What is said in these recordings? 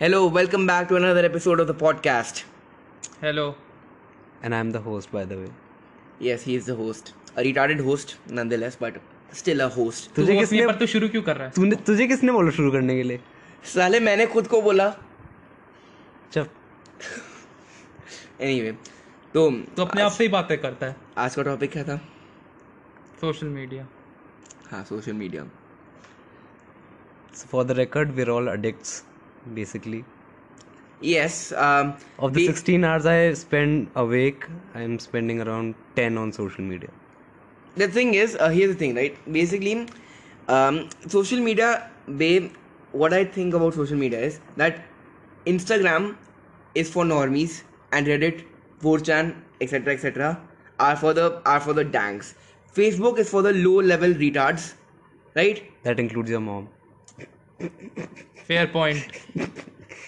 Hello, welcome back to another episode of the podcast. Hello. And I'm the host, by the way. Yes, he is the host. A retarded host, nonetheless, but still a host. तू तुझे host किसने नहीं, पर तू शुरू क्यों कर रहा है तूने तुझे किसने बोला शुरू करने के लिए साले मैंने खुद को बोला चल एनीवे तो तू अपने आप से ही बातें करता है आज का टॉपिक क्या था सोशल मीडिया हाँ social media So for the record, we're all addicts, basically. yes um, Of the 16 hours I spend awake, I'm spending around 10 on social media. the thing is uh, here's the thing right basically um, social media babe what i think about social media is that instagram is for normies and reddit 4chan etc etc are for the are for the danks facebook is for the low level retards right That includes your mom. Fair point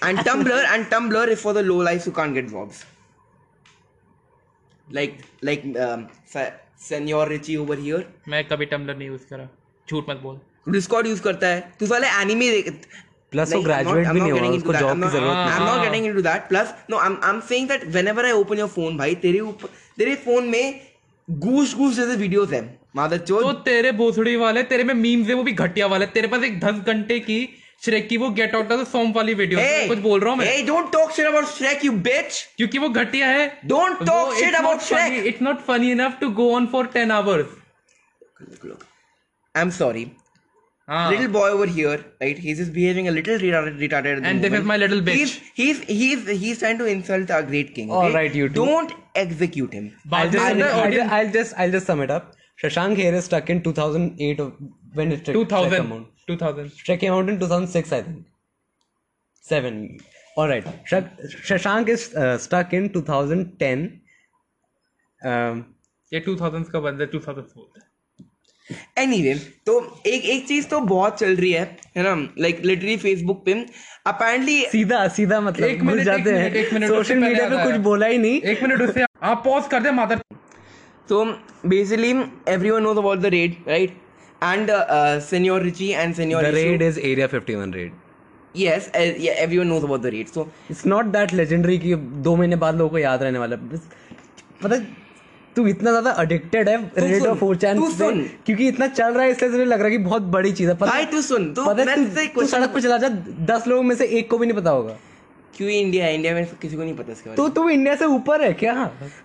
and tumblr and tumblr is for the low lives who can't get jobs like like um, senor richie over here मैं कभी tumbler नहीं use करा झूठ मत बोल Discord use करता है तू साले एनिमे देख Plus, वो Like, graduate not- भी नहीं हुआ उसको into that. job I'm की not- ज़रूरत I'm नहीं not हाँ। getting into that. Plus, no, I'm I'm saying that whenever I open your phone, भाई तेरे ऊपर तेरे फ़ोन में गूश गूश जैसे वीडियोस हैं मादर तो तेरे भोसड़ी वाले तेरे में मीम्स है वो भी घटिया वाले तेरे पास एक दस घंटे की श्रेक की वो गेट आउट का सॉन्ग वाली वीडियो Hey, कुछ बोल रहा हूँ मैं Hey, don't talk shit about Shrek, you bitch. क्योंकि वो घटिया है Don't talk shit about Shrek. It's not funny enough to go on for ten hours Look, look. I'm sorry. हाँ Little boy over here, right? He's just behaving a little retarded. retarded And this is my little bitch. He's he's he's he's trying to insult our great king. All okay? right, you two. Don't execute him. I'll just, I'll, audience- I'll just I'll just sum it up. Shashank here is stuck in 2008 of when it 2000 came out. 2000 Shrek came out in 2006, I think. Seven. All right. Shak- Shashank is uh, stuck in 2010. Um, ये 2000s का बंदा 2004 anyway तो एक एक चीज़ तो बहुत चल रही है है ना लाइक लिटरली फेसबुक पे अपेरेंटली सीधा सीधा मतलब एक मिनट, जाते हैं सोशल मीडिया पे कुछ बोला ही नहीं एक मिनट उससे आप पॉज कर दे मादर तो basically everyone knows about the raid right and senior Richie and senior The raid is Area 51 raid. Yes everyone knows about the raid so It's not that legendary कि दो महीने बाद लोगों को याद रहने वाला है। पता तू इतना ज़्यादा अडिक्टेड है रेड और फोर चैन। क्योंकि इतना चल रहा है इसलिए तुझे लग रहा है कि बहुत बड़ी चीज़ है पता भाई तू सुन तू पता तू- तू सड़क पे चला जा दस लोगों में से एक को भी नहीं पता होगा क्यों इंडिया है इंडिया में किसी को नहीं पता इसके तो तू इंडिया से ऊपर है क्या?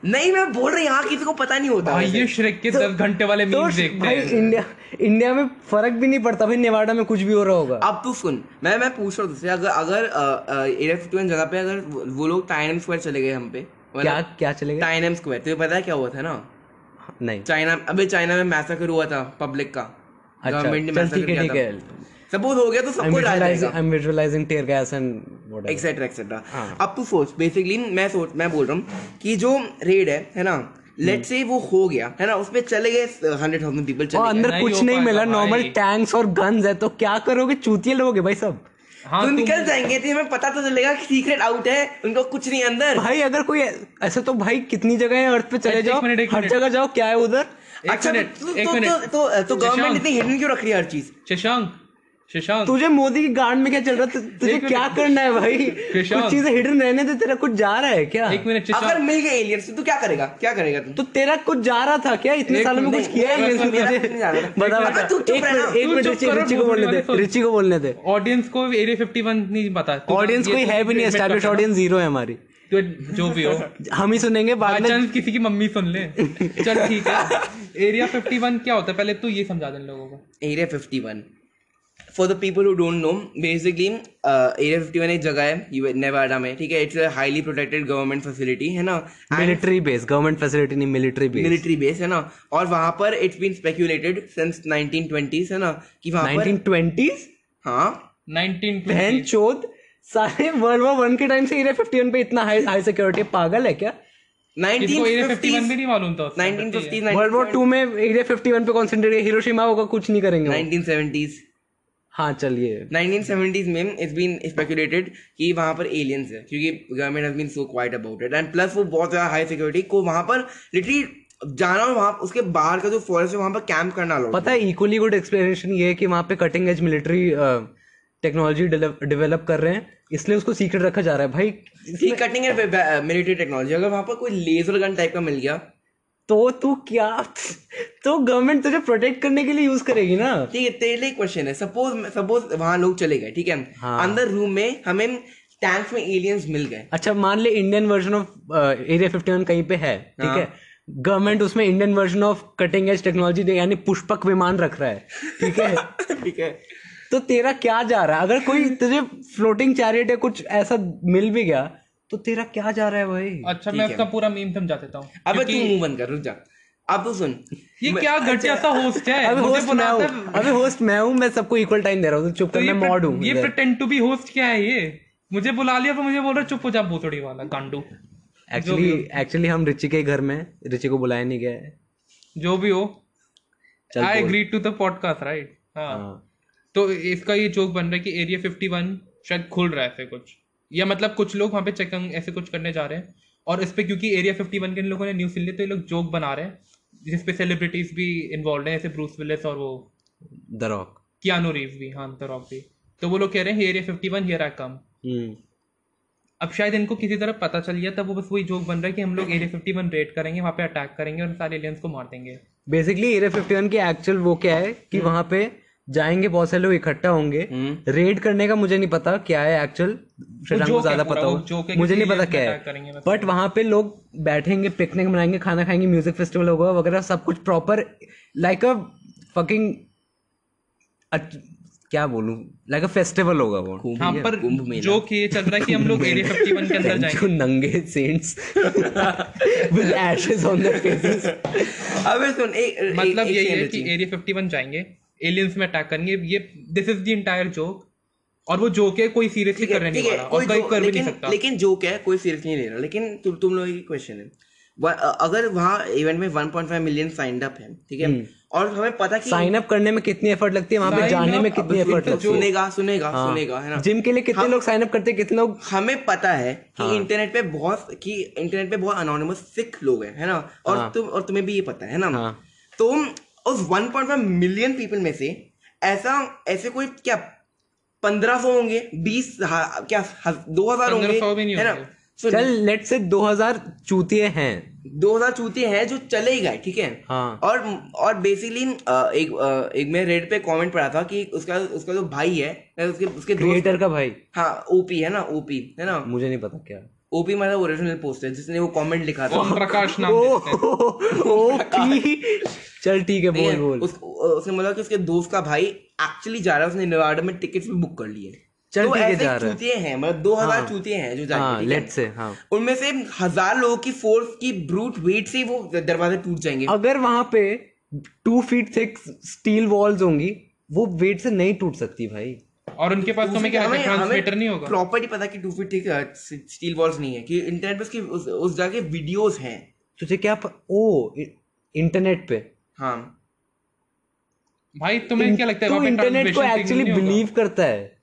नहीं मैं बोल रहा यहाँ किसी को पता नहीं होता भाई ये श्रेक के दस घंटे वाले तो देखते भाई हैं। इंडिया इंडिया में फ़र्क भी नहीं पड़ता भाई नेवाडा में कुछ भी हो रहा होगा। अब तू सुन मैं मैं पूछ रहा हूँ तुझसे अगर अगर एरिया फिफ्टी वन जगह पे अगर वो- लोग टाइनम स्क्वायर चले गए हम पे क्या क्या चलेगा टाइनम स्क्वायर तुझे पता है क्या हुआ था ना? नहीं। चाइना अबे चाइना में मैसेकर हुआ था पब्लिक का। अच्छा गवर्नमेंट ने चल मैसेकर किया था। सपोज़ हो गया तो सबको डाल visualizing देगा I'm visualizing tear gas and whatever. Etcetera etcetera. अब तू सोच बेसिकली मैं सोच मैं बोल रहा हूँ कि जो रेड है है ना लेट से वो हो गया है ना उसपे चले गए हंड्रेड थाउज़ेंड पीपल चले गए अंदर कुछ नहीं मिला नॉर्मल टैंक्स और गन्स है तो क्या करोगे? चूतिए लोगे भाई सब। हाँ तो निकल जाएँगे तो हमें पता तो चलेगा कि सीक्रेट आउट है उनको कुछ नहीं अंदर। भाई अगर कोई ऐसे तो भाई कितनी जगह है अर्थ पे चले एक जाओ? मिनट, एक हर जगह जाओ क्या है उधर? अच्छा मिनट, तो एक तो मिनट। तो तो तो गवर्नमेंट इतनी हिडन क्यों रख रही है हर चीज़? शशांक शशांक। तुझे मोदी की गांड में क्या चल रहा है? तुझे क्या करना है भाई? कुछ चीज़ें हिडन रहने दे तेरा कुछ जा रहा है क्या? एक मिनट अगर मिल गए एलियंस तो क्या करेगा? क्या करेगा तू? तो तेरा कुछ जा रहा था क्या? इतने सालों में कुछ किया है। बता बता। तू एक मिनट रिची को बोलने दे। रिची को बोलने दे। ऑडियंस को एरिया 51 नहीं पता। ऑडियंस कोई तो है भी नहीं एस्टैब्लिश। ऑडियंस ज़ीरो है। हमारी। तो जो भी हो। हम ही सुनेंगे बाद में चांस किसी की मम्मी सुन ले। चल ठीक है। एरिया 51 क्या होता है? पहले तू ये समझा दे लोगों को। Area 51 for the people who don't know basically area 51 एक जगह है यू नेवाडा में ठीक है? It's a highly protected government facility है ना? मिलिट्री बेस गवर्नमेंट फैसिलिटी नहीं मिलिट्री बेस मिलिट्री बेस है ना? और वहाँ पर it's been speculated since 1920s है ना? कि वहाँ पर 1920s हाँ। 1920 बहन चोद सारे वर्ल्ड वॉर वन के टाइम से एरिया 51 पे इतना हाई हाई सिक्योरिटी पागल है क्या? किसको एरिया 51 भी नहीं मालूम था उसका, but 1950s world war two में एरिया 51 पे कॉन्सेंट्रेट हिरोशिमा होगा कुछ नहीं करेंगे 1970s हाँ चलिए। 1970s में इट्स बीन स्पेक्यूलेटेड कि वहाँ पर एलियंस है क्योंकि government has been so quiet about it and plus वो बहुत ज़्यादा हाई सिक्योरिटी को वहाँ पर लिटरली जाना और वहाँ उसके बाहर का जो फॉरेस्ट है वहाँ पर कैंप करना लो पता है। इक्वली गुड एक्सप्लेनेशन ये है कि वहाँ पे cutting edge military technology develop कर रहे हैं इसलिए उसको सीक्रेट रखा जा रहा है। भाई कटिंग है मिलिट्री टेक्नोलॉजी अगर वहाँ पर कोई लेजर गन टाइप का मिल गया तो तू क्या? तो गवर्नमेंट तुझे प्रोटेक्ट करने के लिए यूज़ करेगी ना? ठीक है तेरे लिए क्वेश्चन है। सपोज़ सपोज़ वहाँ लोग चले गए ठीक है? हाँ। अंदर रूम में हमें टैंक्स में एलियंस मिल गए। अच्छा मान ले Indian version of area fifty one कहीं पे है ठीक हाँ। है? गवर्नमेंट उसमें Indian version of cutting edge technology यानी पुष्पक विमान रख रहा है ठीक है? ठीक है। तो तेरा क्या जा रहा है? अगर कोई तुझे फ्लोटिंग चैरियट या कुछ ऐसा मिल भी गया तो तेरा क्या जा रहा है भाई? अच्छा मैं उसका पूरा मीम समझा देता हूँ अबे तू मुँह बंद कर रुक जा। अब तो सुन। ये क्या घटिया सा होस्ट है? अबे होस्ट मैं हूँ। अबे होस्ट मैं हूँ मैं सबको इक्वल टाइम दे रहा हूँ तो चुप तो कर मैं मॉड हूँ ये। प्रिटेंड टू बी होस्ट क्या है ये? मुझे बुला लिया तो मुझे बोल रहा चुप हो जा भूतड़ी वाला गांडू। एक्चुअली एक्चुअली हम रिची के घर में रिची को बुलाया नहीं गया है। जो भी हो। I. Agree to the podcast right हाँ। तो इसका ये जोक बन रहा है कि एरिया 51 शायद खुल रहा है ऐसे कुछ। या मतलब कुछ लोग वहाँ पे चेकिंग ऐसे कुछ करने जा रहे हैं। और इस पे क्योंकि एरिया 51 के इन लोगों ने न्यूज़ सुन ली तो ये लोग जोक बना रहे हैं। जिसपे सेलिब्रिटीज भी इन्वॉल्व हैं जैसे ब्रूस विलिस और वो द रॉक कियानो रीव्स भी हाँ द रॉक भी। तो वो लोग कह रहे हैं एरिया 51 हियर आई कम अब शायद इनको किसी तरह पता चल गया तब वो बस वही जोक बन रहा है कि हम लोग एरिया 51 रेड करेंगे वहाँ पे अटैक करेंगे और सारे एलियंस को मार देंगे। बेसिकली एरिया फिफ्टी वन की एक्चुअल वो क्या है कि हम्म। वहाँ पे जाएँगे बहुत सारे लोग इकट्ठा होंगे। हम्म। रेड करने का मुझे नहीं पता क्या है एक्चुअल को ज़्यादा पता हो। मुझे नहीं पता क्या है। बट वहाँ पे लोग बैठेंगे पिकनिक मनाएँगे खाना खाएँगे म्यूज़िक फेस्टिवल होगा वगैरह सब कुछ प्रॉपर लाइक अ फकिंग क्या बोलूँ? लाइक अ फेस्टिवल होगा वो। हाँ पर मेला। जोक ये चल रहा है कि हम लोग एरिया 51 के अंदर जाएँगे। नंगे saints with ashes on their faces अबे सुन मतलब यही है कि एरिया 51 जाएँगे। एलियंस में अटैक करेंगे ये this is the entire joke और वो जोक है कोई सीरियसली करने नहीं वाला। और कोई कर भी नहीं सकता। लेकिन जो क्या है कोई सीरियस नहीं ले रहा। लेकिन तु, तुम लोगों की क्वेश्चन है। अगर वहाँ इवेंट में 1.5 मिलियन साइंड अप है ठीक है? और हमें पता कि साइन अप करने में कितनी एफर्ट लगती है? वहाँ पे जाने में कितनी एफर्ट तो लगती है? सुनेगा सुनेगा हाँ। सुनेगा है ना? जिम के लिए कितने लोग साइन अप करते हैं? कितने लोग हमें पता है कि हाँ। इंटरनेट पे बहुत कि इंटरनेट पे बहुत अनोनिमस सिख लोग हैं है ना? और हाँ। तुम और तुम्हें भी ये पता है ना? हाँ। तो उस 1.5 मिलियन पीपल में से ऐसा ऐसे कोई क्या पंद्रह सौ होंगे बीस क्या दो हज़ार होंगे 1500 भी नहीं है ना? So, चल लेट से 2000 चूतिए हैं। दो हज़ार चूते हैं जो चले ही गए ठीक है? हाँ। और और बेसिकली एक एक मैं रेड पे कमेंट पढ़ा था कि उसका उसका जो भाई है उसके उसके क्रिएटर का भाई। हाँ ओपी है ना ओपी है ना? मुझे नहीं पता क्या। ओपी मतलब ओरिजिनल पोस्ट है जिसने वो कमेंट लिखा था ओम प्रकाश नाम ओ, देते हैं ओ, पी। चल ठीक है बोल बोल उस, उसने बोला कि उसके दोस्त का भाई एक्चुअली जा रहा है उसने नेवाडा में टिकट भी बुक कर लिए चल तो ठीक है, जा रहा है। चूतिए हैं मतलब दो हज़ार हाँ। चूतिए हैं जो जाएँगे लेट ठीक से है? हाँ उनमें से हज़ार लोगों की फोर्स की ब्रूट वेट से वो दरवाजे टूट जाएँगे अगर वहाँ पे two feet thick steel walls होंगी वो वेट से नहीं टूट सकती भाई और उनके पास तो क्या हमें- ट्रांसलेटर नहीं होगा। प्रॉपर्टी पता कि two feet thick steel walls नहीं है कि इंटरनेट पे उसकी उस, उस जगह वीडियोस हैं। तुझे क्या प... ओ इंटरनेट पे। हाँ। भाई तुम्हें क्या लगता है तू इंटरनेट को एक्चुअली बिलीव करता है।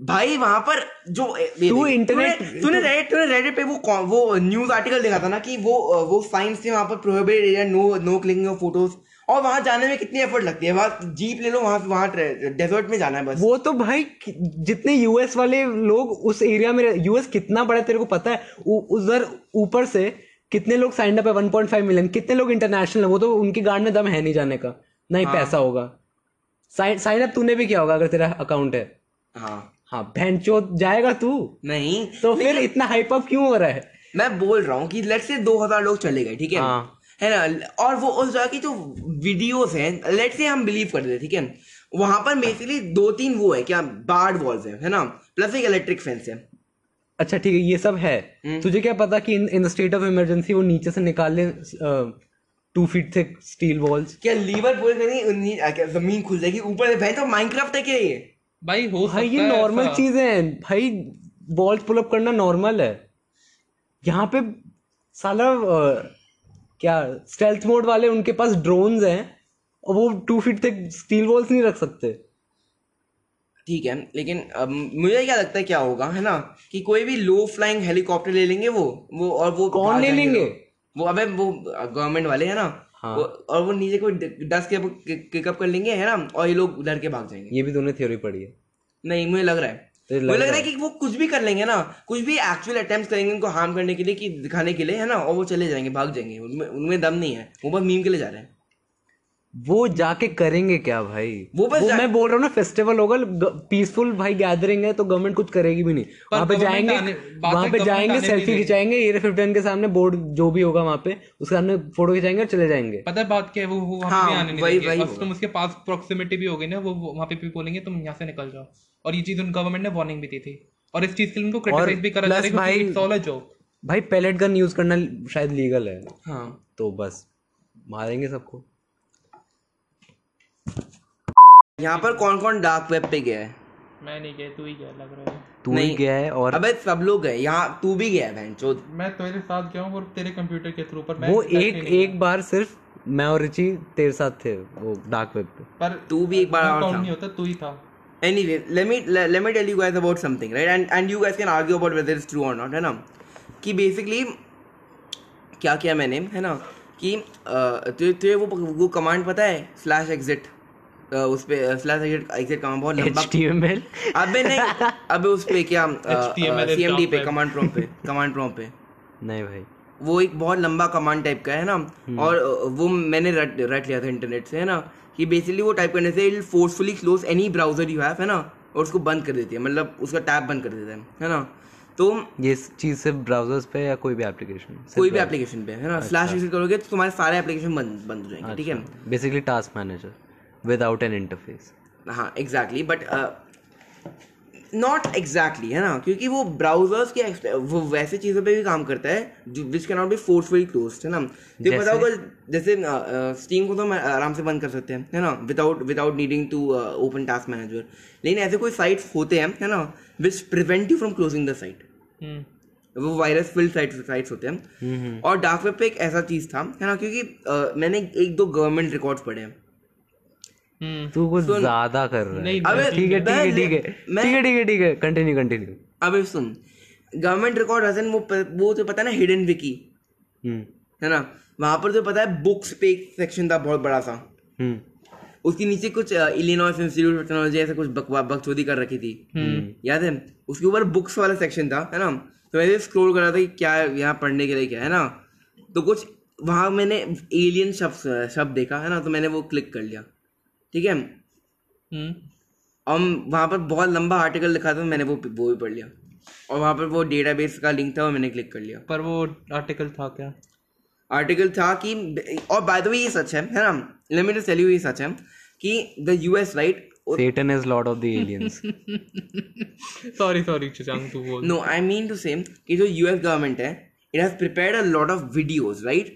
भाई वहाँ पर जो तू इंटरनेट- तूने तूने रेडिट तूने रेडिट पे वो वो न्यूज़ आर्टिकल देखा था ना कि वो वो साइंस थे वहाँ पर prohibited area no no clicking of photos और वहाँ जाने में कितनी एफर्ट लगती है? वहाँ जीप ले लो वहाँ वहाँ डेजर्ट में जाना है बस। वो तो भाई जितने यूएस वाले लोग उस एरिया में यूएस कितना बड़ा तेरे को पता है? उधर ऊपर से कितने लोग साइंड अप है? 1.5 मिलियन कितने लोग इंटरनेशनल है? वो तो उनकी गार्ड में दम है नहीं जाने का। ना ही पैसा होगा। साइन साइन अप तूने भी किया होगा अगर तेरा अकाउंट है। हाँ। हाँ बहन जाएगा तू। नहीं। तो फिर इतना हाइप अप क्यों हो रहा है? मैं बोल रहा हूँ कि लेट से 2000 लोग चले गए ठीक है? हाँ। है ना? और वो उस जगह की जो वीडियोस हैं लेट से हम बिलीव कर देते ठीक है? वहाँ पर बेसिकली दो तीन वो है क्या बार्ड वॉल्स है है ना? प्लस एक इलेक्ट्रिक फेंस है। अच्छा ठीक है ये सब है। हम्म। तुझे क्या पता कि in in state of emergency वो नीचे से निकाल ले two feet thick steel walls क्या लीवर आ, क्या ज़मीन खुल जाएगी? ऊपर से भाई तो माइनक्राफ्ट है क्या ये? भाई हो भाई ये नॉर्मल चीज़ें हैं। भाई वॉल्स पुल अप करना नॉर्मल है। यहाँ पे साला क्या स्टेल्थ मोड वाले उनके पास ड्रोन्स हैं और वो टू फीट तक स्टील वॉल्स नहीं रख सकते। ठीक है लेकिन अब मुझे क्या लगता है क्या होगा है ना? कि कोई भी लो फ्लाइंग हेलीकॉप्टर ले लेंगे वो वो और वो कौन ले लेंगे? वो अबे वो गवर्नमेंट वाले है ना? हाँ। वो, और वो नीचे कोई डस्ट के पिकअप कर लेंगे है ना? और ये लोग डर के भाग जाएँगे। ये भी दोनों थ्योरी पड़ी है। नहीं मुझे लग रहा है। तो लग लग रहा है कि वो कुछ भी कर लेंगे ना कुछ भी एक्चुअल अटेम्प्ट करेंगे उनको हार्म करने के लिए कि दिखाने के लिए है ना? और वो चले जाएँगे भाग जाएँगे। उनमें उनमें दम नहीं है। वो बस मीम के लिए जा रहे हैं। वो जाके करेंगे क्या भाई? वो बस जा- मैं बोल रहा हूँ ना फेस्टिवल होगा पीसफुल भाई गैदरिंग है तो गवर्नमेंट कुछ करेगी भी नहीं। वहाँ पे जाएँगे वहाँ पे जाएँगे सेल्फी खिंचाएँगे एरिया फिफ्टीन के सामने बोर्ड जो भी होगा वहाँ पे उसके सामने फ़ोटो खिंचाएँगे और चले जाएँगे। पता है बात क्या है? वो वो हाँ, आने नहीं वही- वही होगा। तुम उसके पास प्रॉक्सिमिटी भी हो गई ना वो वो वहाँ पे भी बोलेंगे तुम यहाँ से निकल जाओ। और ये चीज़ उन गवर्नमेंट ने वार्निंग भी दी थी। और इस चीज़ के लिए उनको क्रिटिसाइज भी करा जा रहा है इट्स ऑल अ जोक भाई पैलेट गन यूज़ करना शायद लीगल है। हाँ। तो बस मारेंगे सबको। यहाँ पर कौन कौन डार्क वेब पे गया है? मैं नहीं गया तू ही गया लग रहा है। तू ही नहीं। गया है और अबे सब लोग गए। यहाँ तू भी गया है बहन चोद। मैं तेरे साथ गया हूँ और तेरे कंप्यूटर के थ्रू पर मैं वो एक एक बार सिर्फ़ मैं और रिची तेरे साथ थे वो डार्क वेब पे। पर तू भी एक बार और था। नहीं होता तू ही था। Anyway let me let, let me tell you guys about something right? And and you guys can argue about whether it's true or not है ना? कि basically क्या किया मैंने है ना? कि तुझे तुझे वो वो कमांड पता है? स्लैश एग्जिट उस पे स्लैश एग्जिट एग्जिट कमांड बहुत लंबा HTML अबे नहीं अबे उस पे क्या HTML सीएमडी पे कमांड प्रॉम्प्ट पे कमांड प्रॉम्प्ट पे। नहीं भाई। वो एक बहुत लंबा कमांड टाइप का है ना? और वो मैंने रट रट लिया था इंटरनेट से है ना? कि बेसिकली वो टाइप करने से it forcefully close any browser you have है ना? और उसको बंद कर देती है मतलब उसका टैब बंद कर देता है है ना? तो ये चीज़ सिर्फ़ ब्राउजर्स पे या कोई भी एप्लीकेशन कोई भी एप्लीकेशन पे है ना? स्लैश यूज़ करोगे तो तुम्हारे सारे एप्लीकेशन बंद बंद हो जाएँगे ठीक है? Basically task manager without an interface हाँ एग्जैक्टली बट नॉट एग्जैक्टली है ना? क्योंकि वो ब्राउजर्स के वो वैसे चीज़ों पे भी काम करता है जो which can not be forcefully close है ना? तो पता होगा जैसे स्टीम को तो हम आराम से बंद कर सकते हैं है ना? Without without needing to open task manager लेकिन ऐसे कोई साइट्स होते हैं है ना? Which prevent you from closing the site hmm. वो वायरस फिल्ड साइट्स साइट्स होते हैं। और डार्क वेब पे एक ऐसा चीज़ था है ना? क्योंकि uh, मैंने एक दो गवर्नमेंट रिकॉर्ड्स पढ़े हैं। हम्म तू कुछ ज़्यादा कर रहा है। अबे ठीक है ठीक है ठीक है ठीक है ठीक है ठीक है कंटिन्यू कंटिन्यू अबे सुन। गवर्नमेंट रिकॉर्ड हसन वो वो तो पता है ना हिडन विकी हम्म। है ना? वहाँ पर तो पता है बुक्स पे एक सेक्शन था बहुत बड़ा सा। हम्म। उसके नीचे कुछ इलिनॉइस इंस्टीट्यूट ऑफ़ टेक्नोलॉजी ऐसा कुछ बकवा बकचोदी कर रखी थी। याद है? उसके ऊपर बुक्स वाला सेक्शन था है ना? तो मैं स्क्रोल कर रहा था कि क्या यहाँ पढ़ने के लिए क्या है ना? तो कुछ वहाँ मैंने एलियन शब्द शब्द देखा है ना? तो मैंने वो क्लिक कर लिया। ठीक है? हम्म। और वहाँ पर बहुत लंबा आर्टिकल लिखा था मैंने वो वो भी पढ़ लिया। और वहाँ पर वो डेटाबेस का लिंक था और मैंने क्लिक कर लिया। पर वो आर्टिकल था क्या? आर्टिकल था कि और बाय द वे ये सच है है ना? Let me just tell you ये सच है कि the US right Satan is lord of the aliens. Sorry sorry चचांग तू बोल। No I mean to say कि जो यूएस गवर्नमेंट है it has prepared a lot of videos right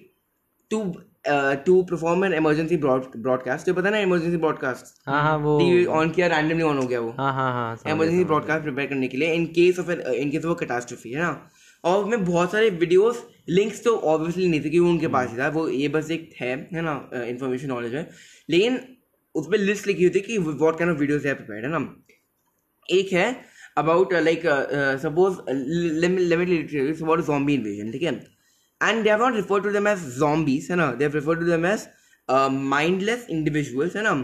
to to perform an emergency broadcast तो पता ना emergency broadcast हाँ हाँ वो टीवी ऑन किया रैंडमली ऑन हो गया वो। हाँ हाँ हाँ इमरजेंसी ब्रॉडकास्ट प्रिपेयर करने के लिए in case of in case of catastrophe है ना? और उसमें बहुत सारे वीडियोस लिंक्स तो ऑब्वियसली नहीं थे क्योंकि उनके पास ही था। वो ये बस एक है है ना इन्फॉर्मेशन नॉलेज है। लेकिन उस पर लिस्ट लिखी हुई थी कि वॉट काइंड ऑफ़ वीडियोस है प्रिपेयर्ड है ना? एक है about like suppose limit about zombie invasion ठीक है? And they have not refer to them as zombies है ना they have refer to them as mindless individuals है ना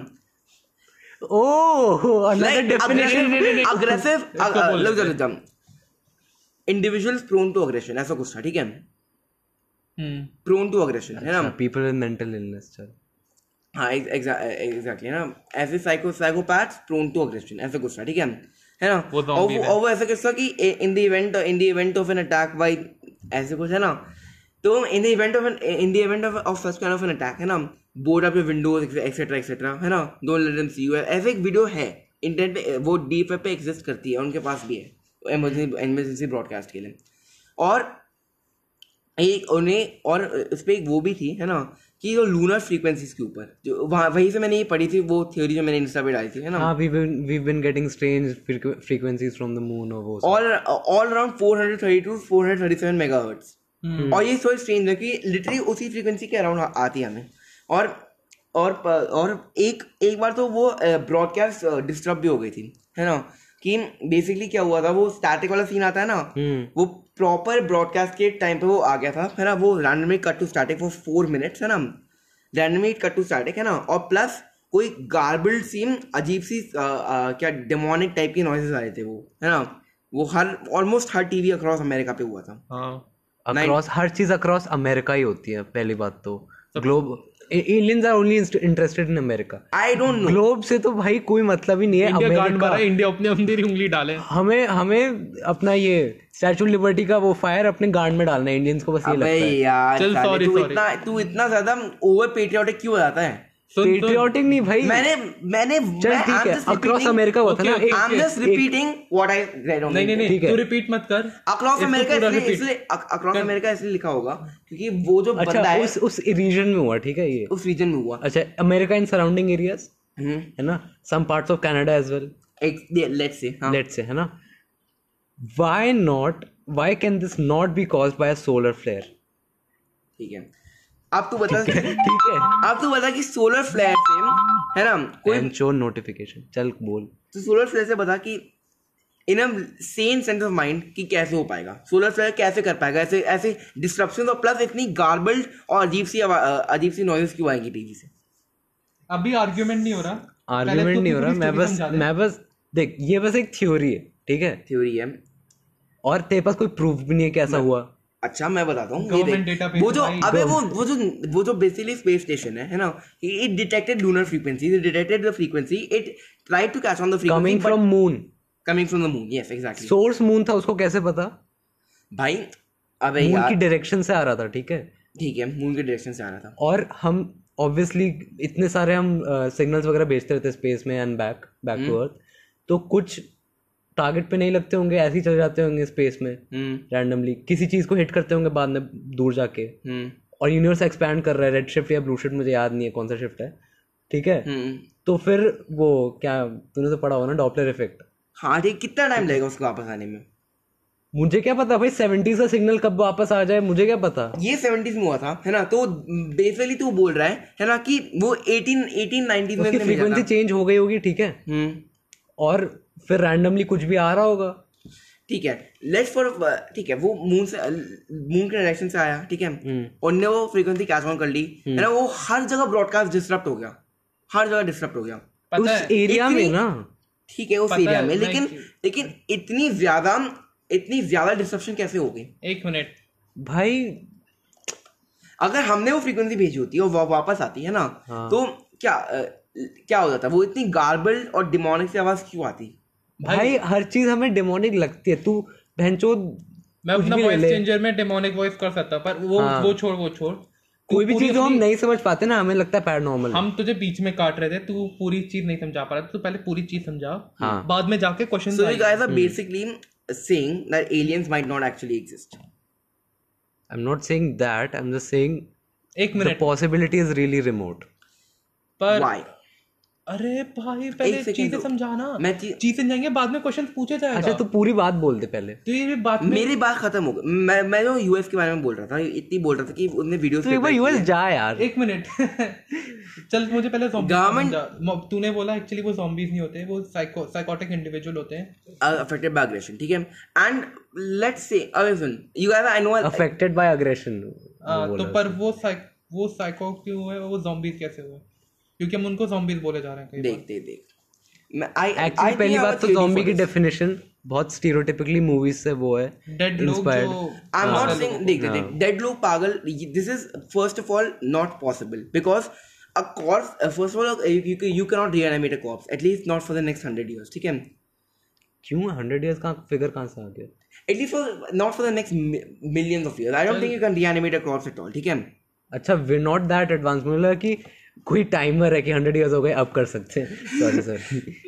Oh, another like definition. aggressive, uh, uh, look, look, individuals prone to aggression ऐसा कुछ था ठीक है हम्म prone to aggression है ना People with mental illness. चल. हाँ एग्जैक्टली है ना ऐसे psycho psychopaths prone to aggression ऐसा कुछ था ठीक है है ना है। और वो ऐसा कुछ था कि in the event in the event of an attack by ऐसे कुछ है ना तो in the event of in the event of of such kind of an attack है ना board up your windows etcetera etcetera है ना don't let them see you ऐसे एक वीडियो है इंटरनेट पे वो डीप वेब पे एग्जिस्ट करती है उनके पास भी है इमरजेंसी इमरजेंसी ब्रॉडकास्ट के लिए. और एक उन्हें और उस पर एक वो भी थी है ना कि जो लूनर फ्रीक्वेंसीज के ऊपर जो वहाँ वहीं से मैंने ये पढ़ी थी वो थ्योरी जो मैंने इंस्टा पे डाली थी है ना. हाँ we've been getting strange frequ- frequencies from the moon और वो. ऑल ऑल अराउंड 432 437 मेगाहर्ट्ज और ये सो स्ट्रेंज है कि लिटरली उसी फ्रीक्वेंसी के अराउंड आती है हमें। और और और एक एक बार तो वो ब्रॉडकास्ट डिस्टर्ब भी हो गई थी है ना? कि बेसिकली क्या हुआ था वो स्टैटिक वाला सीन आता है ना हम्म। वो प्रॉपर ब्रॉडकास्ट के टाइम पे वो आ गया था है ना? वो randomly cut to static for four minutes है ना? रैंडमली कट टू स्टैटिक है ना? और प्लस कोई गार्बल्ड सी अजीब सी अ, अ, क्या डेमोनिक टाइप की नॉइसेस आ रहे थे वो है ना? वो हर ऑलमोस्ट हर टीवी अक्रॉस अमेरिका पे हुआ था। हाँ। अक्रॉस हर चीज़ अक्रॉस अमेरिका ही होती है पहली बात तो। Globe aliens are only interested in America I don't know globe से तो भाई कोई मतलब ही नहीं है इंडिया गांड अमेरिका मारा इंडिया अपने अंदर ही उंगली डाले। हमें हमें अपना ये स्टैचू लिबर्टी का वो फायर अपने गार्ड में डालना है इंडियंस को बस ये लगता है। यार तू इतना तू इतना ज़्यादा ओवर पेट्रियोटिक क्यों हो जाता है? पेट्रियोटिक नहीं भाई। मैंने मैंने चल ठीक है अक्रॉस अमेरिका हुआ था ना I am just repeating what I read on नहीं नहीं नहीं तू रिपीट मत कर। अक्रॉस अमेरिका इसलिए इसलिए अक्रॉस अमेरिका इसलिए लिखा होगा क्योंकि वो जो बंदा अच्छा है उस उस रीजन में हुआ ठीक है ये। उस रीजन में हुआ। अच्छा America in surrounding areas hmm. है ना? Some parts of Canada as well let's say हाँ। लेट्स से है ना? Why not why can this not be caused by a solar flare ठीक है। अब तू बता ठीक है अब तू बता कि सोलर फ्लेयर से है ना? कोई शो नोटिफिकेशन चल बोल। तो सोलर फ्लेयर से बता कि in a same sense of mind कि कैसे हो पाएगा? सोलर फ्लेयर कैसे कर पाएगा? ऐसे ऐसे डिस्ट्रप्शन और प्लस इतनी गार्बल्ड और अजीब सी अजीब सी नॉइज़ क्यों आएँगी टीवी से? अभी आर्ग्यूमेंट नहीं हो रहा। पहले आर्गुमेंट तू नहीं हो रहा। मैं बस मैं बस देख ये बस एक थ्योरी है ठीक है? थ्योरी है। और तेरे पास कोई प्रूफ भी नहीं है कि ऐसा हुआ। अच्छा मैं बताता हूँ वो जो अबे वो वो जो वो जो बेसिकली स्पेस स्टेशन है है ना it detected lunar frequency it detected the frequency it tried to catch on the frequency coming from moon coming from the moon yes exactly source moon था उसको कैसे पता? भाई अबे मून की डायरेक्शन से आ रहा था ठीक है? ठीक है मून के डायरेक्शन से आ रहा था। और हम ऑब्वियसली इतने सारे हम सिग्नल्स वगैरह भेजते रहते स्पेस में and back back to earth तो कुछ टारगेट पे नहीं लगते होंगे ऐसे ही चले जाते होंगे स्पेस में हम्म। रैंडमली किसी चीज़ को हिट करते होंगे बाद में दूर जाके। हम्म। और यूनिवर्स एक्सपैंड कर रहा है रेड शिफ्ट या ब्लू शिफ्ट मुझे याद नहीं है कौन सा शिफ्ट है। ठीक है? हम्म। तो फिर वो क्या तूने तो पढ़ा होगा ना डॉपलर इफ़ेक्ट हाँ ठीक कितना टाइम लगेगा उसको वापस आने में? मुझे क्या पता भाई सेवेंटीज का सिग्नल कब वापस आ जाए मुझे क्या पता? ये सेवेंटीज में हुआ था है ना? तो बेसिकली तू बोल रहा है है ना कि वो एटीन एटीन नाइनटीज में फ्रीक्वेंसी चेंज हो गई होगी ठीक है? हम्म। और फिर रैंडमली कुछ भी आ रहा होगा। ठीक है लेट्स फॉर ठीक है वो मून से मून के डायरेक्शन से आया ठीक है? हम्म। उनने वो फ्रीक्वेंसी कैच ऑन कर ली। है ना वो हर जगह ब्रॉडकास्ट डिस्टरप्ट हो गया। हर जगह डिस्टरप्ट हो गया। उस एरिया में ना ठीक है उस एरिया में लेकिन लेकिन इतनी ज़्यादा इतनी ज़्यादा डिस्ट्रप्शन कैसे हो गई? एक मिनट भाई। अगर हमने वो फ्रीक्वेंसी भेजी होती है और वापस आती है ना? हाँ। तो क्या क्या हो जाता? वो इतनी गार्बल्ड और डिमोनिक से आवाज़ क्यों आती? भाई हर चीज़ हमें डेमोनिक लगती है। तू बहनचोद मैं अपना वॉइस चेंजर में डेमोनिक वॉइस कर सकता पर वो हाँ। वो छोड़ वो छोड़। कोई भी चीज़ जो हम नहीं समझ पाते ना हमें लगता है पैरानॉर्मल हम तुझे बीच में काट रहे थे तू पूरी चीज़ नहीं समझा पा रहा था तू पहले पूरी चीज़ समझा हाँ। बाद में जाके question So you guys are basically saying that aliens might not actually exist. I am not saying that I am just saying एक the minute possibility is really remote पर Why? अरे भाई पहले चीज़ें समझाना। मैं ची- चीज़ समझाएँगे बाद में क्वेश्चन पूछे जाएगा। अच्छा तू पूरी बात बोल दे पहले। तो ये बात में मेरी बात खत्म हो गई। मैं मैं जो यूएस के बारे में बोल रहा था इतनी बोल रहा था कि उनने वीडियोस तू एक बार यूएस जा यार। एक मिनट चल मुझे पहले। म- तूने बोला एक्चुअली वो जॉम्बीज नहीं होते वो साइकोटिक इंडिविजुअल होते हैं। अफेक्टेड बाय अग्रेशन ठीक है? एंड लेट्स से अबे सुन you guys I know affected by aggression तो पर वो साइक वो साइको क्यों हुए? वो zombies कैसे हुए? क्योंकि हम उनको जॉम्बीज बोले जा रहे हैं देखते देख एक्चुअली पहली बात तो जॉम्बी की डेफिनेशन बहुत स्टीरियोटाइपिकली मूवीज़ से वो है डेड लोग आई एम नॉट सेइंग देख देख डेड हाँ। लोग पागल this is first of all not possible because a corpse first of all you you can not reanimate a corpse at least not for the next 100 years ठीक है? क्यों? 100 years का figure कहाँ से आ गया? At least not for the next millions of years I don't think you can reanimate a corpse at all ठीक है? अच्छा वी नॉट दैट एडवांस मतलब कि कोई टाइमर है कि हंड्रेड इयर्स हो गए अब कर सकते हैं। सॉरी सर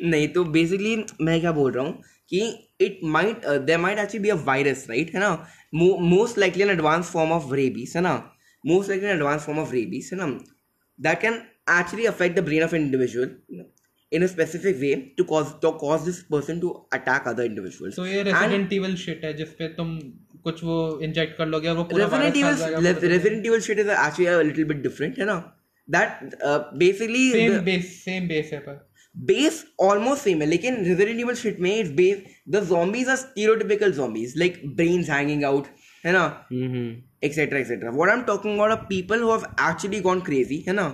नहीं तो बेसिकली मैं क्या बोल रहा हूँ कि it might there might actually be a virus right है ना? Most likely an advance form of rabies है ना? Most likely an advance form of rabies है ना? That can actually affect the brain of individual in a specific way to cause to cause this person to attack other individuals. तो ये resident evil shit है जिसपे तुम कुछ वो inject कर लोगे और वो पूरा Resident Evil, जाएगा Resident Evil shit is actually a little bit different, है ना? That basically same base same base है पर। बेस ऑलमोस्ट सेम है लेकिन रिजर्वेंट एवल शिट में it's base the zombies are stereotypical zombies like brains hanging out है ना? Etcetera etcetera what I am talking about a people who have actually gone crazy है ना?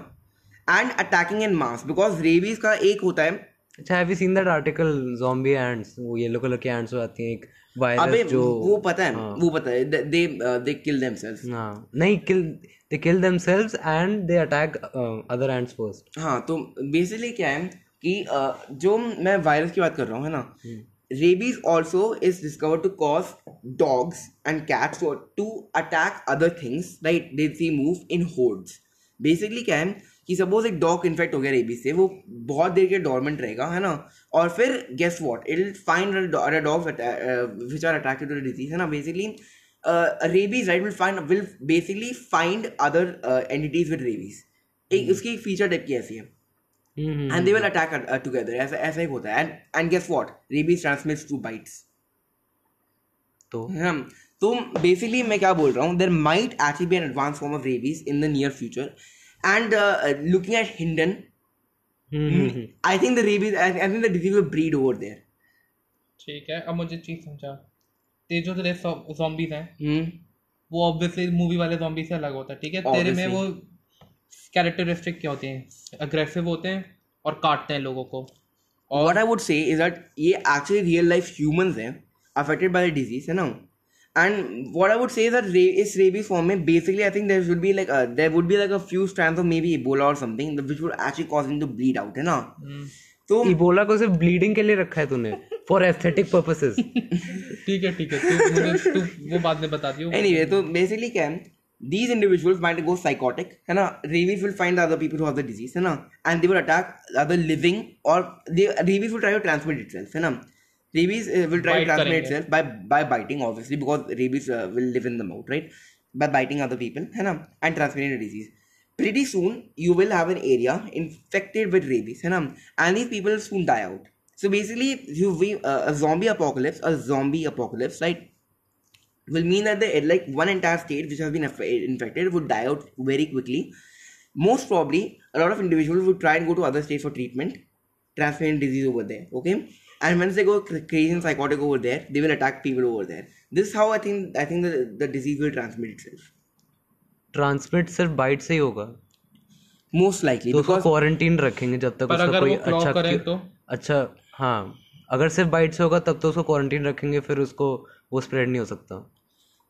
And attacking in mass because rabies का एक होता है अच्छा have you seen that article zombie ants वो येलो कलर के एंड्स आती हैं एक वायरस जो वो पता है हाँ. वो पता है दे दे किल देमसेल्व्स हाँ। नहीं kill they kill themselves and they attack other ants first हाँ तो बेसिकली क्या है कि uh, जो मैं वायरस की बात कर रहा हूँ है ना? Rabies also is discover to cause dogs and cats to attack other things right they see move in hordes basically क्या है कि सपोज़ एक डॉग इन्फेक्ट हो गया रेबीज से वो बहुत देर के डॉर्मेंट रहेगा है ना? और फिर guess what it will find dogs which are attracted to the disease है ना? Basically rabies right will find will basically find other entities with rabies एक उसकी एक फीचर टाइप की ऐसी है। And they will attack uh, together. ऐसा ऐसा ही होता है। And and guess what? Rabies transmits through bites. तो? हाँ तो बेसिकली मैं क्या बोल रहा हूँ? There might actually be an advance form of rabies in the near future and looking at hidden I think the rabies I think the disease will breed over there ठीक है अब मुझे चीज़ समझा। ते जो तेरे zombies हैं हम्म वो ऑब्वियसली मूवी वाले zombies से अलग होता है ठीक है? तेरे में वो कैरेक्टरिस्टिक क्या होते हैं? अग्रेसिव होते हैं और काटते हैं लोगों को। और what I would say is that ये actually real life humans हैं affected by the disease है ना? And what I would say is that ra- इस rabies form में basically I think there should be like a, there would be like a few strands of maybe Ebola or something which would actually cause them to bleed out है ना तो Ebola को सिर्फ़ bleeding के लिए रखा है तूने फॉर एस्थेटिक पर्पसेस ठीक है ठीक है तू मुझे तू वो बाद में बता दियो anyway तो basically क्या है these individuals might go psychotic है ना rabies will find the other people who have the disease है ना and they will attack other living or they rabies will try to transmit itself है ना rabies uh, will try to transmit itself by by biting obviously because rabies uh, will live in the mouth right? By biting other people hai na? and transmitting the disease. Pretty soon you will have an area infected with rabies hai na? and these people soon die out. So basically you uh, a zombie apocalypse a zombie apocalypse right will mean that the like one entire state which has been infected would die out very quickly. Most probably a lot of individuals would try and go to other states for treatment transmitting disease over there okay? And once they go crazy and psychotic over there, they will attack people over there. This is how I think I think the, the disease will transmit itself. Transmit सिर्फ़ bite से ही होगा Most likely तो उसको because quarantine रखेंगे जब तक उसका कोई अच्छा करे तो? अच्छा हाँ अगर सिर्फ़ बाइट से होगा तब तो उसको क्वारंटीन रखेंगे फिर उसको वो स्प्रेड नहीं हो सकता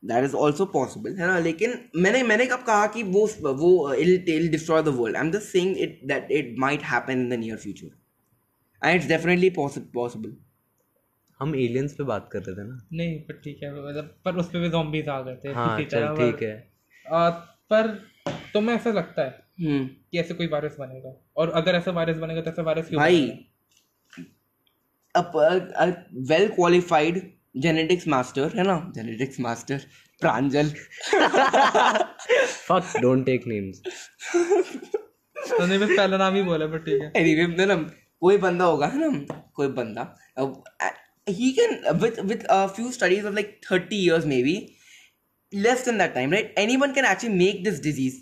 that is also possible है ना लेकिन मैंने मैंने कब कहा कि वो वो it'll, it'll destroy the world. I'm just saying it that it might happen in the near future, and it's definitely possi- possible. हम एलियंस पे बात कर रहे थे ना। नहीं पर ठीक है मतलब पर उस पे भी zombies आ गए थे हाँ चल ठीक है। आ, पर तुम्हें ऐसा लगता है हम्म। कि ऐसे कोई वायरस बनेगा? और अगर ऐसा वायरस बनेगा तो ऐसा वायरस क्यों भाई a, a well qualified है ना? Genetics master Pranjal. Fuck don't take names तूने बस पहला नाम ही बोला पर ठीक है। Anyway ना कोई बंदा होगा है ना? कोई बंदा। he can with with a few studies of like 30 years maybe less than that time right? Anyone can actually make this disease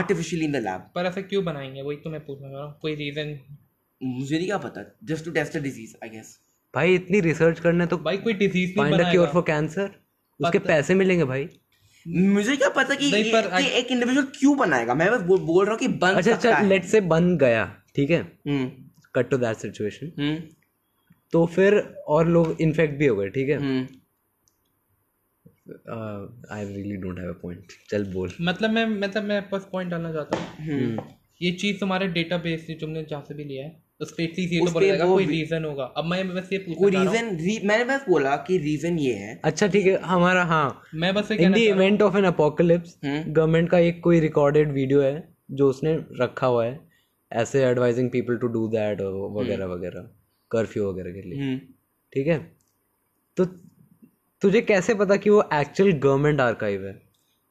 artificially in the lab. पर ऐसा क्यों बनाएँगे? वही तो मैं पूछना चाह रहा हूँ। कोई रीजन मुझे नहीं क्या पता। Just to test the disease I guess. भाई इतनी रिसर्च करने तो भाई कोई डिज़ीज़ नहीं find a cure for cancer उसके पैसे मिलेंगे भाई। मुझे क्या पता कि, ये- पर कि एक इंडिविजुअल क्यों बनाएगा? मैं बस बोल, रहा हूँ कि बन अच्छा सकता अच्छा है। लेट से बन गया ठीक है? हम्म। कट टू दैट सिचुएशन तो फिर और लोग इन्फेक्ट भी हो गए ठीक है? I really don't have a point चल बोल। मतलब मैं मतलब मैं बस पॉइंट डालना चाहता हूँ। हम्म। ये चीज़ तुम्हारे डेटाबेस से तुमने जहाँ से भी लिया है उस पे तो बोला पे कोई रीजन होगा। अब मैं बस ये चाह रहा हूँ। रीजन मैंने बस बोला कि रीजन ये है। अच्छा ठीक है हमारा हाँ। मैं बस ये इन कहना the event of an apocalypse. Government का एक कोई रिकॉर्डेड वीडियो है जो उसने रखा हुआ है ऐसे advising people to do that वगैरह वगैरह कर्फ्यू वगैरह के लिए। हम्म। ठीक है? तो तुझे कैसे पता कि वो एक्चुअल गवर्नमेंट आर्काइव है?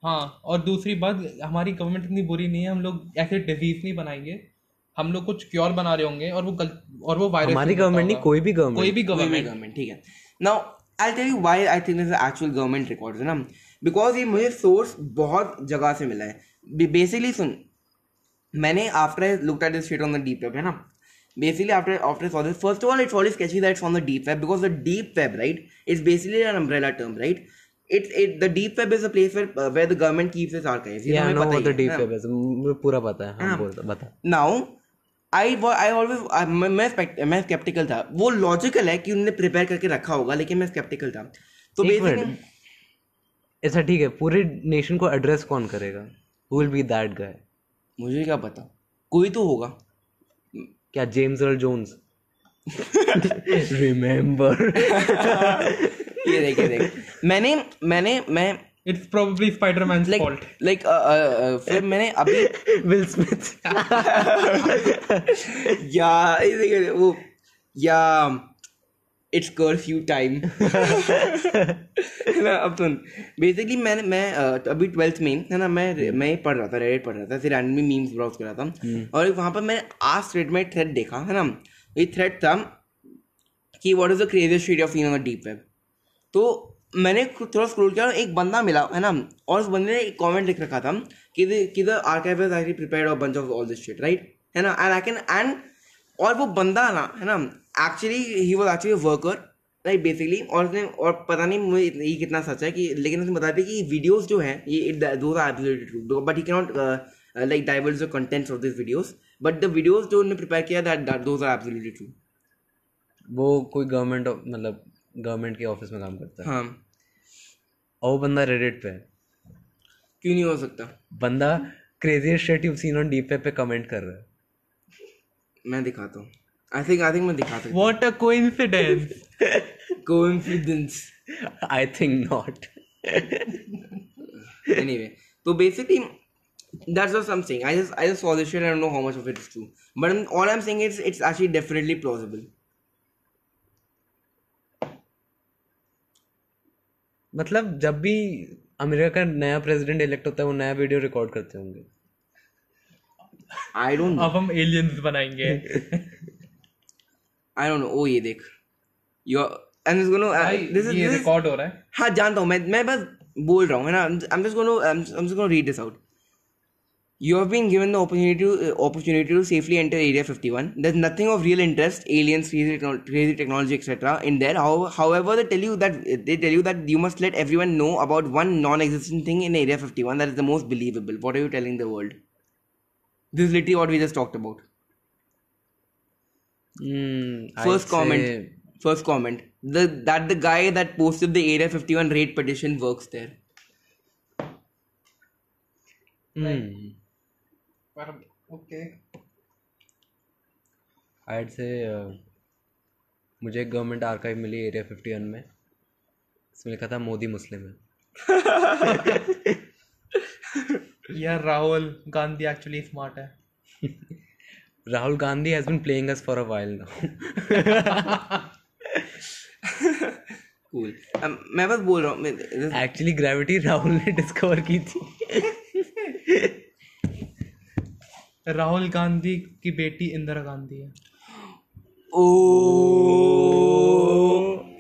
हाँ और दूसरी बात हमारी गवर्नमेंट इतनी बुरी नहीं है हम लोग ऐसे डिज़ीज़ नहीं बनाएँगे। हम लोग कुछ क्योर बना रहे होंगे और वो गल, और वो वायरस हमारी गवर्नमेंट नहीं कोई भी कोई गवर्नमेंट भी कोई भी गवर्नमेंट गवर्नमेंट ठीक है। Now I tell you why I think this actual government records है ना? बिकॉज़ ये मुझे सोर्स बहुत जगह से मिला है। बेसिकली सुन मैंने after I looked at this shit on the deep web है ना basically after after saw this first of all it's always sketchy that it's on the deep web because the deep web right is basically an umbrella term right it's it the deep web is a place where uh, where the government keeps its archives हमें no पता ही the है, deep हाँ। Web मुझे पूरा पता है हाँ बोल बता now I always I, मैं मैं skeptical था वो लॉजिकल है कि उन्होंने प्रिपेयर करके रखा होगा लेकिन मैं skeptical था तो बेसिकली ऐसा ठीक है पूरे नेशन को एड्रेस कौन करेगा who will be that guy मुझे क्या पता? कोई तो होगा। क्या जेम्स अर्ल जोन्स रिमेम्बर ये देख ये देख। मैंने मैंने मैं it's probably Spiderman like fault like फिर मैंने अभी विल स्मिथ या ये देख, वो या इट्स कर्फ्यू टाइम है ना अब सुन बेसिकली मैंने मैं अभी ट्वेल्थ में है ना मैं मैं पढ़ रहा था रेडिट पढ़ रहा था फिर रैंडमली मीम्स ब्राउज कर रहा था। और वहाँ पर मैंने आज थ्रेड में थ्रेड देखा है ना। ये थ्रेड था कि what is the craziest street of on deep web तो मैंने थोड़ा स्क्रोल किया और एक बंदा मिला है ना और उस बंदे ने एक कमेंट लिख रखा था कि the archive actually prepared of bunch of all this shit right है ना एंड आई कैन एंड और वो बंदा ना है ना actually he was actually worker like basically और उसने और पता नहीं मुझे ये कितना सच है कि लेकिन उसने बता दिया कि वीडियोस जो हैं ये are absolutely but he can not like diverse the contents of this videos but the videos जो उन्होंने प्रिपेयर किया that those are absolutely true वो कोई गवर्नमेंट मतलब गवर्नमेंट के ऑफ़िस में काम करता है। हाँ। और वो बंदा रेडिट पे है। क्यों नहीं हो सकता? बंदा craziest shit you seen on deep पे कमेंट कर रहा है। मैं दिखाता हूँ। आई थिंक आई थिंक मैं दिखाता हूँ। What a coincidence coincidence I think not anyway तो basically that's what something I just I just solution I know how much of it is true but all I am saying it's it's actually definitely plausible मतलब जब भी America का नया president elect होता है वो नया वीडियो रिकॉर्ड करते होंगे। Don't know अब हम एलियंस बनाएँगे i don't know oh ये देख you're and it's gonna uh, भाई this is ये this is रिकॉर्ड हो रहा है हाँ जानता हूँ मैं मैं बस बोल रहा हूँ है ना I'm just gonna I'm, I'm just gonna read this out You have been given the opportunity to, uh, opportunity to safely enter Area 51. There's nothing of real interest, aliens, crazy, techno- crazy technology, etc. in there. How, however, they tell you that they tell you that you must let everyone know about one non-existent thing in Area 51 that is the most believable. What are you telling the world? This is literally what we just talked about. Hmm, First I'd comment. say- First comment. The that the guy that posted the Area 51 raid petition works there. Hmm, okay I'd say uh, मुझे government archive मिली area 51 में इसमें लिखा था मोदी मुस्लिम है यार Rahul Gandhi actually smart है Rahul Gandhi has been playing us for a while now Cool. Um, मैं बस बोल रहा हूँ मैं- एक्चुअली ग्रेविटी राहुल ने डिस्कवर की थी। राहुल गांधी की बेटी इंदिरा गांधी है। Oh.